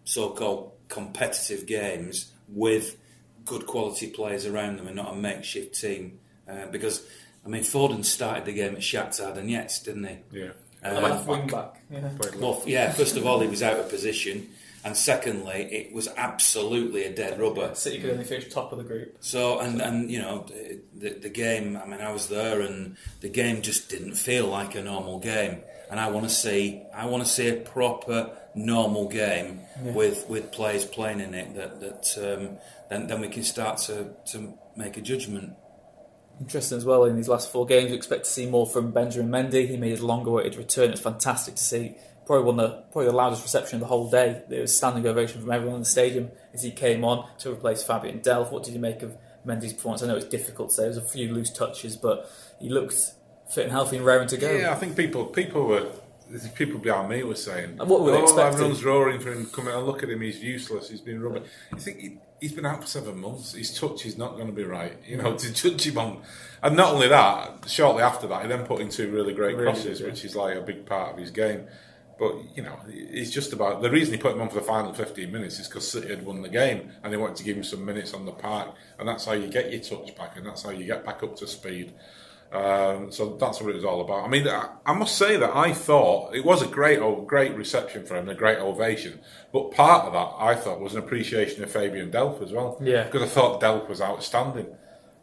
so-called competitive games with good quality players around them and not a makeshift team. Uh, because I mean, Foden started the game at Shakhtar Donetsk, didn't he? Yeah. Left wing back. Yeah. Well, yeah. First of all, he was out of position, and secondly, it was absolutely a dead rubber. City could only finish top of the group. So, and and you know, the, the game. I mean, I was there, and the game just didn't feel like a normal game. And I want to see, I want to see a proper normal game with with players playing in it. That that um, then then we can start to to make a judgment. Interesting as well in these last four games. We expect to see more from Benjamin Mendy. He made his long-awaited return. It's fantastic to see. Probably one of the probably the loudest reception of the whole day. There was standing ovation from everyone in the stadium as he came on to replace Fabian Delph. What did you make of Mendy's performance? I know it's difficult to say. There was a few loose touches, but he looked fit and healthy and raring to go. Yeah, I think people people were people behind me were saying, And what were they "Oh, expecting?" everyone's roaring for him coming. And look at him, he's useless. He's been rubbish. I think he's been out for seven months. His touch is not going to be right. You know, to judge him on, and not only that, shortly after that, he then put in two really great Really crosses, good, yeah. which is like a big part of his game. But you know, it's just about the reason he put him on for the final 15 minutes is because City had won the game and they wanted to give him some minutes on the park, and that's how you get your touch back, and that's how you get back up to speed. Um, so that's what it was all about. I mean, I, I must say that I thought it was a great, great reception for him, a great ovation. But part of that, I thought, was an appreciation of Fabian Delph as well. Yeah. because I thought Delph was outstanding.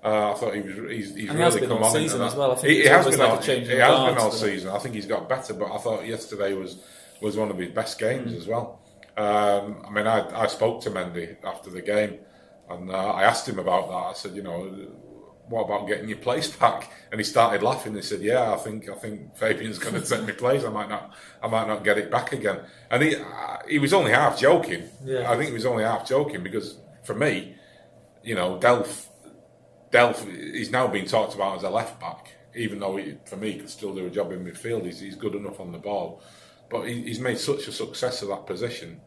Uh, I thought he was. He's, he's really come on season as well. I think he, he has been like all, he of has been all season. I think he's got better, but I thought yesterday was was one of his best games Mm. as well. Um, I mean, I, I spoke to Mendy after the game, and uh, I asked him about that. I said, you know, what about getting your place back? And he started laughing. He said, "Yeah, I think I think Fabian's going to take my place. I might not, I might not get it back again." And he uh, he was only half joking. Yeah. I think he was only half joking because for me, you know, Delph Delph is now being talked about as a left back, even though he, for me, could still do a job in midfield. He's, he's good enough on the ball, but he, he's made such a success of that position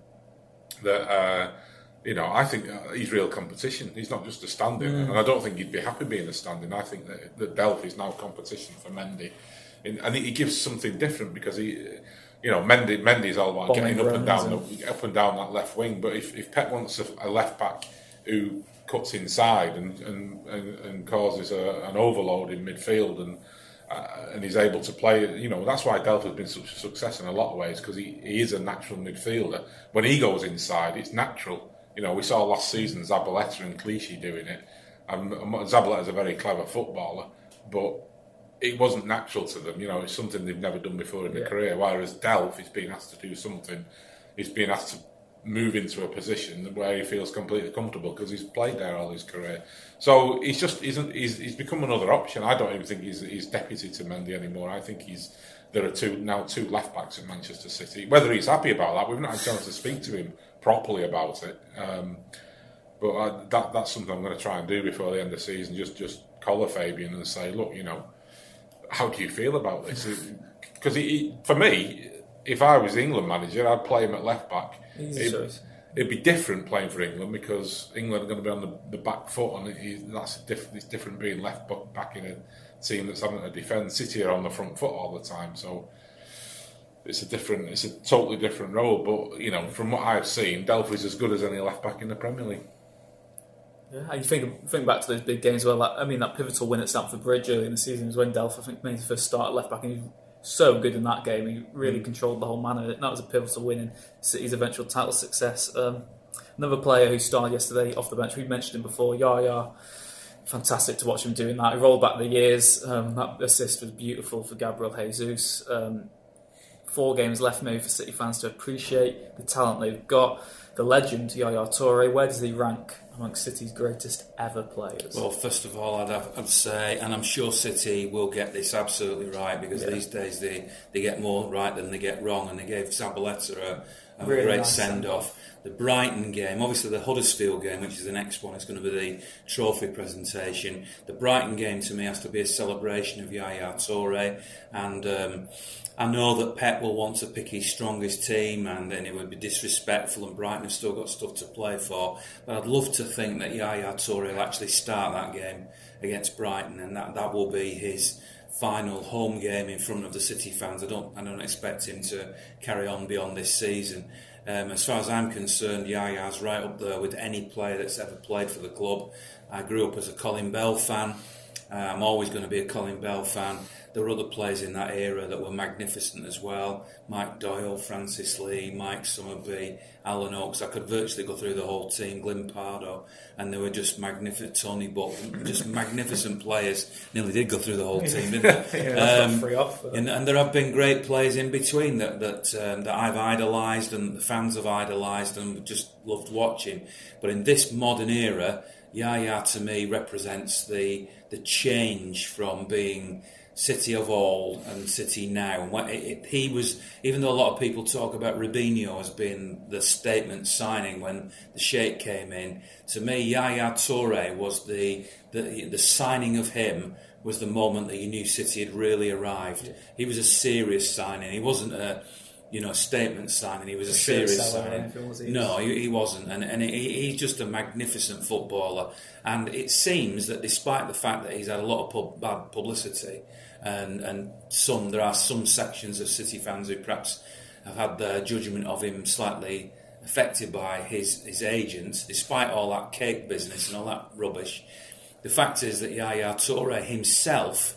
that uh, you know I think uh, he's real competition. He's not just a stand-in, and I don't think he'd be happy being a stand-in. I think that, that Delph is now competition for Mendy, and, and he gives something different because he. You know, Mendy, Mendy's all about Bombing getting up and down, the, up and down that left wing. But if, if Pep wants a, a left back who cuts inside and and, and, and causes a, an overload in midfield and uh, and he's able to play, you know, that's why Delph has been such a success in a lot of ways because he, he is a natural midfielder. When he goes inside, it's natural. You know, we saw last season Zabaleta and Clichy doing it. And Zabaleta's a very clever footballer, but it wasn't natural to them. You know, it's something they've never done before in their Yeah. career. Whereas Delph is being asked to do something, he's being asked to move into a position where he feels completely comfortable because he's played there all his career. So he's just he's, he's, he's become another option. I don't even think he's, he's deputy to Mendy anymore. I think he's there are two now two left backs at Manchester City. Whether he's happy about that, we've not had a chance to speak to him properly about it. Um, but I, that that's something I'm going to try and do before the end of the season. Just just collar Fabian and say, look, you know, how do you feel about this? Because for me, if I was the England manager, I'd play him at left back. It-. It'd be different playing for England because England are going to be on the, the back foot, and it, that's diff, it's different being left back, back in a team that's having to defend. City are on the front foot all the time, so it's a different, it's a totally different role. But you know, from what I've seen, Delph is as good as any left back in the Premier League. Yeah, and you think think back to those big games. Well, like, I mean, that pivotal win at Stamford Bridge early in the season was when Delph, I think, made his first start at left back, and he was so good in that game. He really controlled the whole manner. That was a pivotal win in City's eventual title success. Um, another player who started yesterday off the bench, we mentioned him before, Yaya. Fantastic to watch him doing that. He rolled back the years. Um, that assist was beautiful for Gabriel Jesus. Um, four games left maybe for City fans to appreciate the talent they've got. The legend Yaya Toure, where does he rank amongst City's greatest ever players? Well, first of all, I'd, have, I'd say, and I'm sure City will get this absolutely right because Yeah. these days they, they get more right than they get wrong, and they gave Zabaleta a, a Really great nice send off. The Brighton game, obviously the Huddersfield game, which is the next one, is going to be the trophy presentation. The Brighton game to me has to be a celebration of Yaya Toure, and um, I know that Pep will want to pick his strongest team, and then it would be disrespectful. And Brighton have still got stuff to play for, but I'd love to think that Yaya Toure will actually start that game against Brighton, and that, that will be his final home game in front of the City fans. I don't I don't expect him to carry on beyond this season. Um, as far as I'm concerned, Yaya's right up there with any player that's ever played for the club. I grew up as a Colin Bell fan. I'm always going to be a Colin Bell fan. There were other players in that era that were magnificent as well. Mike Doyle, Francis Lee, Mike Summerbee, Alan Oakes. I could virtually go through the whole team, Glyn Pardoe, and they were just magnificent. Tony Book, just magnificent players. Nearly did go through the whole team, didn't they? yeah, um, free off. And, and, there have been great players in between that that um, that I've idolised and the fans have idolised and just loved watching. But in this modern era, Yaya to me represents the the change from being City of old and City now. he was, even though a lot of people talk about Robinho as being the statement signing when the Sheikh came in, to me, Yaya Toure was the, the, the signing of him was the moment that you knew City had really arrived. Yeah. He was a serious signing. He wasn't a you know, statement signing. He was a, serious signing. No, he, he, wasn't, and and he, he's just a magnificent footballer. And it seems that despite the fact that he's had a lot of pub, bad publicity, and and some there are some sections of City fans who perhaps have had their judgment of him slightly affected by his his agents, despite all that cake business and all that rubbish. The fact is that Yaya Toure himself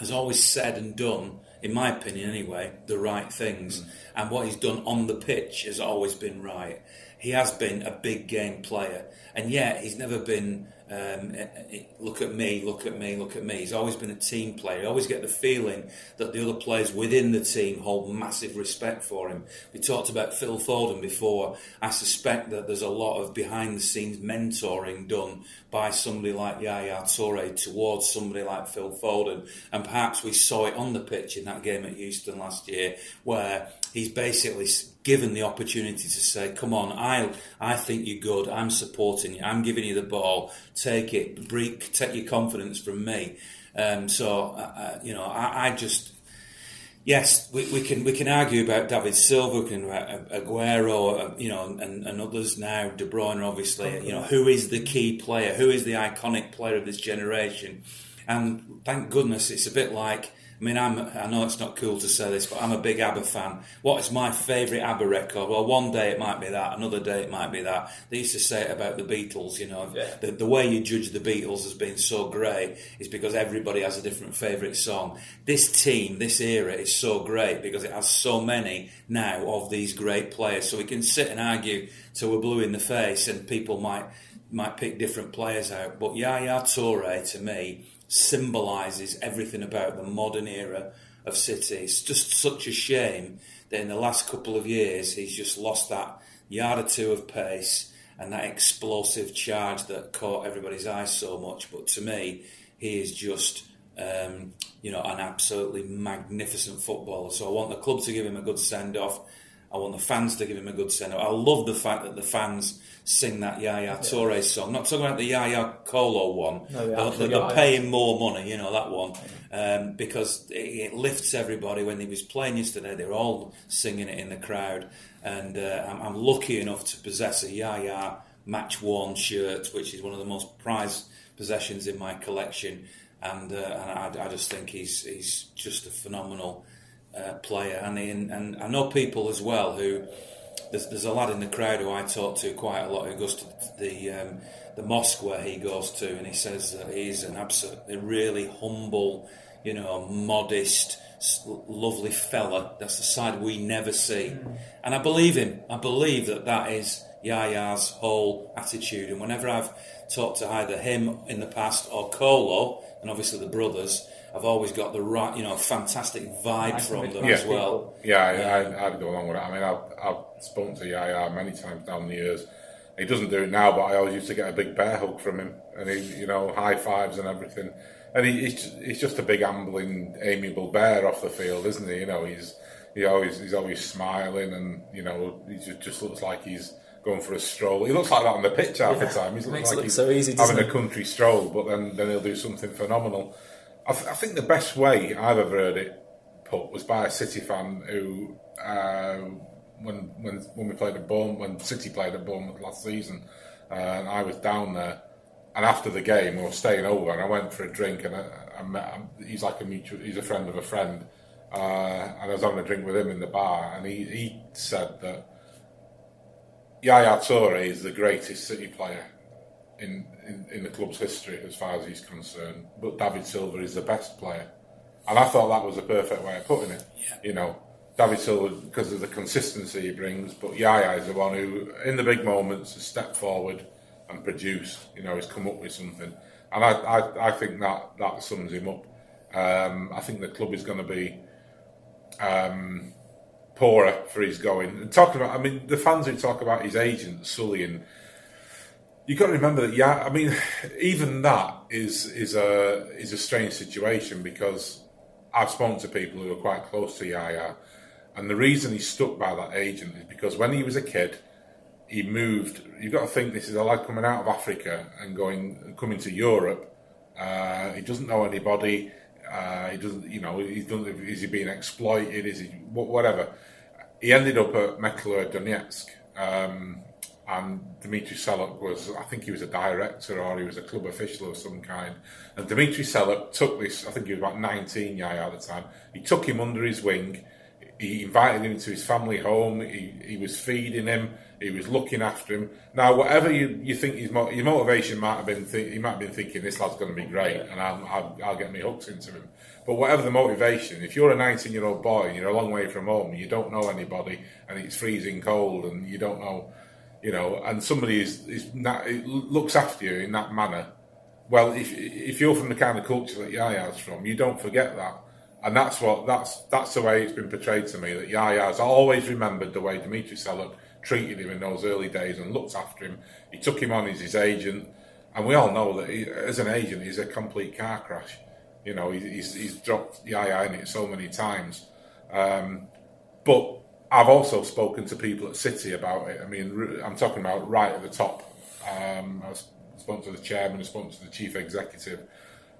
has always said and done, in my opinion anyway, the right things. Mm. And what he's done on the pitch has always been right. He has been a big game player, and yet he's never been um, eh, eh, look at me, look at me, look at me. He's always been a team player. You always get the feeling that the other players within the team hold massive respect for him. We talked about Phil Foden before. I suspect that there's a lot of behind the scenes mentoring done by somebody like Yaya Toure towards somebody like Phil Foden. And perhaps we saw it on the pitch in that game at Houston last year where he's basically given the opportunity to say, "Come on, I I think you're good. I'm supporting you. I'm giving you the ball. Take it. Break, take your confidence from me." Um, so uh, uh, you know, I, I just yes, we, we, can we can argue about David Silva, we can Aguero, uh, you know, and, and others now, De Bruyne, obviously. Okay. You know, who is the key player? Who is the iconic player of this generation? And thank goodness, it's a bit like I mean, I'm, I know it's not cool to say this, but I'm a big ABBA fan. What is my favourite ABBA record? Well, one day it might be that, another day it might be that. They used to say it about the Beatles, you know. Yeah. The, the way you judge the Beatles as being so great is because everybody has a different favourite song. This team, this era is so great because it has so many now of these great players. So we can sit and argue till we're blue in the face and people might might pick different players out. But Yaya Toure, to me, symbolises everything about the modern era of City. It's just such a shame that in the last couple of years he's just lost that yard or two of pace and that explosive charge that caught everybody's eyes so much. But to me, he is just. Um, you know, an absolutely magnificent footballer. So I want the club to give him a good send off. I want the fans to give him a good send off. I love the fact that the fans sing that Yaya Toure song. Not talking about the Yaya Kolo one. No, they're, they're paying more money, you know, that one. Um, because it, it, lifts everybody. When he was playing yesterday, they were all singing it in the crowd. And uh, I'm, I'm, lucky enough to possess a Yaya match worn shirt, which is one of the most prized possessions in my collection. And, uh, and I, I, just think he's, he's just a phenomenal uh, player. And, he, and I know people as well who there's, there's a lad in the crowd who I talk to quite a lot who goes to the um, the mosque where he goes to, and he says that he's an absolutely really humble, you know, modest, lovely fella. That's the side we never see, and I believe him. I believe that that is Yaya's whole attitude. And whenever I've talked to either him in the past or Kolo, and obviously the brothers, I've always got the right, you know, fantastic vibe from them yeah. as well. Yeah, I, I, um, would go along with that. I mean, I've, I've spoken to Yaya many times down the years. He doesn't do it now, but I always used to get a big bear hug from him, and he, you know, high fives and everything. And he, he's, he's just a big, ambling, amiable bear off the field, isn't he? You know, he's he always he's always smiling, and you know, he just, just looks like he's going for a stroll. He looks like that on the pitch half yeah, the time. He looks like he's so easy, having a country stroll, but then then he'll do something phenomenal. I, th- I, think the best way I've ever heard it put was by a City fan who, uh, when when when we played at Bournemouth, when City played at Bournemouth last season, uh, and I was down there, and after the game we were staying over, and I went for a drink, and I, I met He's like a mutual, he's a friend of a friend, uh, and I was having a drink with him in the bar, and he he said that Yaya Toure is the greatest City player in, in, in the club's history as far as he's concerned, but David Silva is the best player. And I thought that was a perfect way of putting it. Yeah. You know, David Silva because of the consistency he brings, but Yaya is the one who, in the big moments, has stepped forward and produced. You know, he's come up with something, and I, I, I think that that sums him up. Um, I think the club is going to be um, poorer for his going. And talking about, I mean, the fans who talk about his agent Sully and you've got to remember that. Yeah, I mean, even that is is a is a strange situation because I've spoken to people who are quite close to Yaya, and the reason he stuck by that agent is because when he was a kid, he moved. You've got to think this is a lad coming out of Africa and going coming to Europe. Uh, he doesn't know anybody. Uh, he doesn't, you know, he doesn't. Is he being exploited? Is he whatever? He ended up at Metalurh Donetsk, um, and Dimitri Seluk was, I think he was a director or he was a club official of some kind. And Dimitri Seluk took this, I think he was about 19 yeah, at the time. He took him under his wing. He invited him to his family home. He, he was feeding him. He was looking after him. Now, whatever you, you think his your motivation might have been, th- he might have been thinking this lad's going to be great, and I'll, I'll, I'll get me hooks into him. But whatever the motivation, if you're a 19 year old boy and you're a long way from home, you don't know anybody, and it's freezing cold, and you don't know, you know, and somebody is, is not, looks after you in that manner. Well, if if you're from the kind of culture that Yaya's from, you don't forget that and that's what that's that's the way it's been portrayed to me that Yaya's always remembered the way Dimitri Seluk treated him in those early days and looked after him. He took him on as his agent, and we all know that he, as an agent, he's a complete car crash. You know, he's, he's dropped Yaya in it so many times. Um, but I've also spoken to people at City about it. I mean, I'm talking about right at the top. Um, I spoke to the chairman, I spoke to the chief executive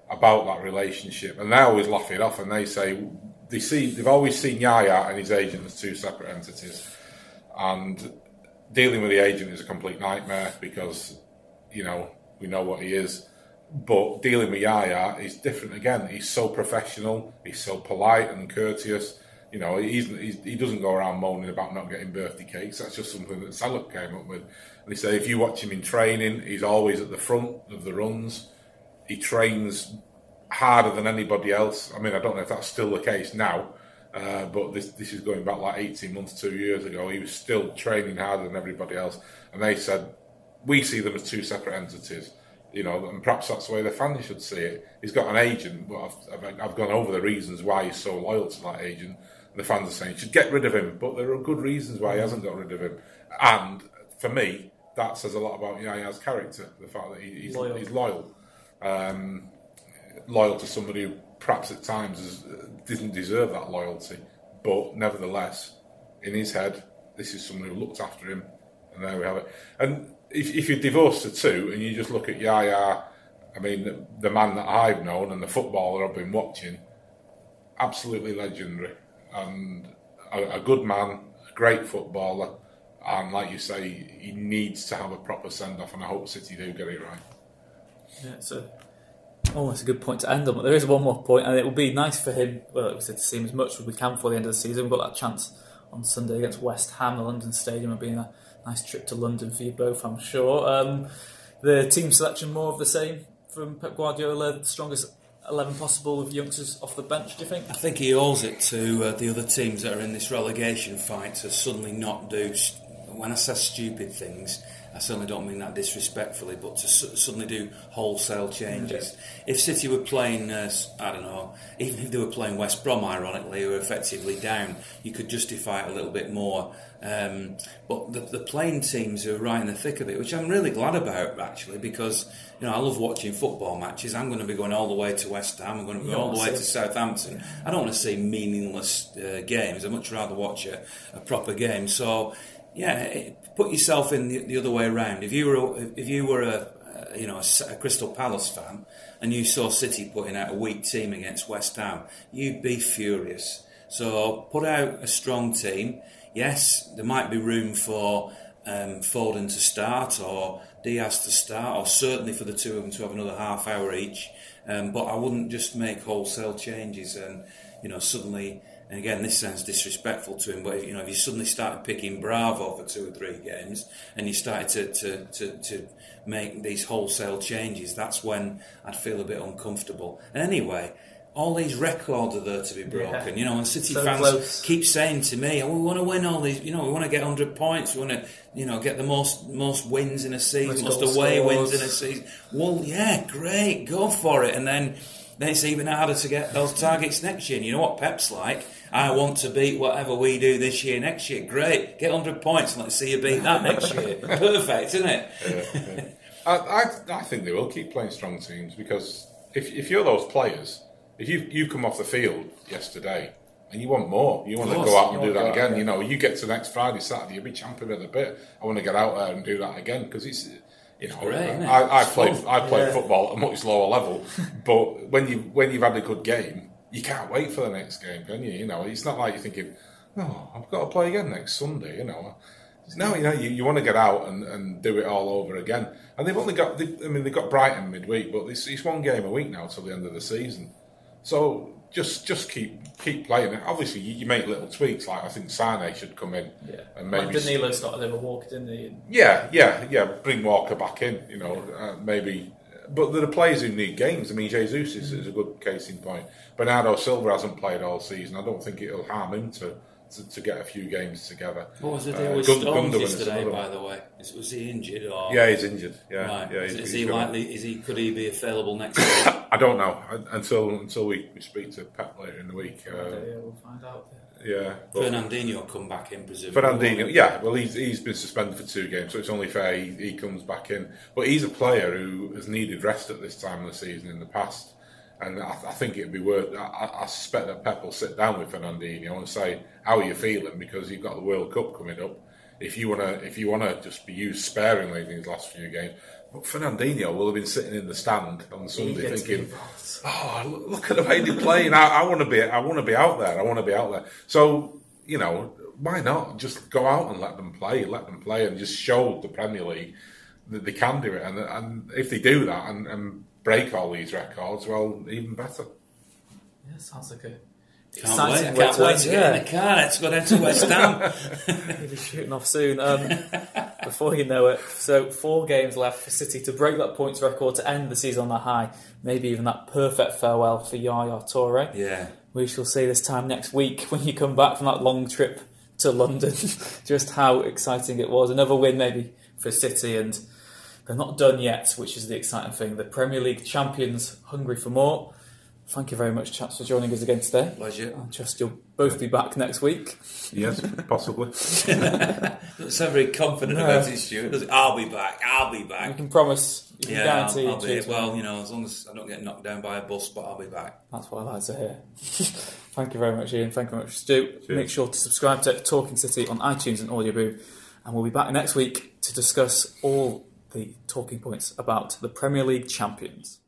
about that relationship, and they always laugh it off, and they say they see they've always seen Yaya and his agent as two separate entities and dealing with the agent is a complete nightmare because you know we know what he is. But dealing with Yaya is different again. He's so professional. He's so polite and courteous. You know, he's, he's, he doesn't go around moaning about not getting birthday cakes. That's just something that Seluk came up with. And he said if you watch him in training, he's always at the front of the runs. He trains harder than anybody else. I mean, I don't know if that's still the case now, uh, but this this is going back like 18 months, two years ago. He was still training harder than everybody else, and they said we see them as two separate entities. You know, and perhaps that's the way the fans should see it. He's got an agent, but I've, I've, I've gone over the reasons why he's so loyal to that agent. The fans are saying you should get rid of him, but there are good reasons why he hasn't got rid of him. And for me, that says a lot about Yaya's character. The fact that he, he's loyal, he's loyal, um, loyal to somebody who perhaps at times is, didn't deserve that loyalty, but nevertheless, in his head, this is someone who looked after him, and there we have it. And if, if you're divorced to two, and you just look at Yaya, I mean, the, the man that I've known and the footballer I've been watching, absolutely legendary, and a, a good man, a great footballer, and like you say, he needs to have a proper send off, and I hope City do get it right. Yeah, so Oh, that's a good point to end on. But there is one more point, and it will be nice for him, well, we said, to see him as much as we can before the end of the season. We've got that chance on Sunday against West Ham, the London Stadium. It'll be a nice trip to London for you both, I'm sure. Um, the team selection, more of the same from Pep Guardiola, the strongest 11 possible with youngsters off the bench, do you think? I think he owes it to uh, the other teams that are in this relegation fight to suddenly not do, when I say stupid things, I certainly don't mean that disrespectfully, but to su- suddenly do wholesale changes. If City were playing, uh, I don't know, even if they were playing West Brom, ironically, who are effectively down, you could justify it a little bit more. Um, but the, the playing teams who are right in the thick of it, which I'm really glad about actually, because you know I love watching football matches. I'm going to be going all the way to West Ham. I'm going to be going all the way to Southampton. I don't want to see meaningless uh, games. I'd much rather watch a, a proper game. So yeah, put yourself in the, the other way around. If you were if you were a, a you know a, a, Crystal Palace fan and you saw City putting out a weak team against West Ham, you'd be furious. So put out a strong team. Yes, there might be room for um, Foden to start or Diaz to start, or certainly for the two of them to have another half hour each. Um, but I wouldn't just make wholesale changes and you know suddenly and again, this sounds disrespectful to him, but if, you know, if you suddenly started picking Bravo for two or three games, and you started to, to, to, to make these wholesale changes, that's when I'd feel a bit uncomfortable. And anyway, all these records are there to be broken, Yeah. you know, and City So fans close. keep saying to me, oh, we want to win all these, you know, we want to get 100 points, we want to, you know, get the most most wins in a season, Most most away scores. wins in a season. Well, yeah, great, go for it. And then, then it's even harder to get those targets next year. And you know what Pep's like? I want to beat whatever we do this year next year. Great, get 100 points and let's see you beat that next year. Perfect, isn't it? I, I, I think they will keep playing strong teams because if, if you're those players, if you you come off the field yesterday and you want more, you want to go out and do that oh, go again. You know, you get to next Friday, Saturday, you'll be champion of the bit. I want to get out there and do that again because it's. You know, great, isn't? I, I It's play. I play Yeah. football at a much lower level, but when you when you've had a good game, you can't wait for the next game, can you? You know, it's not like you're thinking, "Oh, I've got to play again next Sunday." You know, no, you know, you, you want to get out and, and do it all over again. And they've only got, they, I mean, they've got Brighton midweek, but it's, it's one game a week now till the end of the season. So just just keep keep playing it. Obviously, you, you make little tweaks. Like I think Sane should come in, Yeah. and Like maybe Danilo started over Walker, didn't he? Yeah, yeah, yeah. Bring Walker back in, you know, uh, maybe. But there are players who need games. I mean, Jesus is, is a good case in point. Bernardo Silva hasn't played all season. I don't think it'll harm him to, to, to get a few games together. What was the Uh, deal with Gun- Stones Gundogan yesterday, by the way? Is, was he injured or? Yeah, he's injured. Yeah, Right. yeah. is, he's- is he's he gonna- likely? Is he? Could he be available next week? I don't know I- until until we, we speak to Pep later in the week. Uh, yeah, we'll find out. yeah, but- Fernandinho come back in, presumably. Fernandinho, yeah, well, he's, he's been suspended for two games, so it's only fair he, he comes back in. But he's a player who has needed rest at this time of the season in the past, and I, I think it'd be worth. I, I suspect that Pep will sit down with Fernandinho and say, "How are you feeling?" Because you've got the World Cup coming up. If you wanna, if you wanna just be used sparingly in these last few games, but Fernandinho will have been sitting in the stand on Sunday thinking, oh, look- at the way they're playing. I, I want to be, I want to be out there. I want to be out there. So you know, why not just go out and let them play, let them play, and just show the Premier League that they can do it. And and if they do that and, and break all these records, well, even better. Yeah, sounds like a Can't wait! Exciting can't wait to get in the car. Let's go down to West Ham. He'll be shooting off soon. Um, before you know it, so four games left for City to break that points record to end the season on a high. Maybe even that perfect farewell for Yaya Toure. yeah. We shall see this time next week when you come back from that long trip to London. Just how exciting it was. Another win maybe for City, and they're not done yet, which is the exciting thing. The Premier League champions hungry for more. Thank you very much, chaps, for joining us again today. Pleasure. I trust you'll both be back next week. Yes, possibly. Doesn't sound very confident No. about it, Stuart. I'll be back. I'll be You back. can promise, you can Yeah, guarantee. I'll, I'll be. cheers, Well, you know, as long as I don't get knocked down by a bus, but I'll be back. That's what I like to hear. Thank you very much, Ian. Thank you very much, Stu. Cheers. Make sure to subscribe to Talking City on iTunes and Audio Boom. And we'll be back next week to discuss all the talking points about the Premier League champions.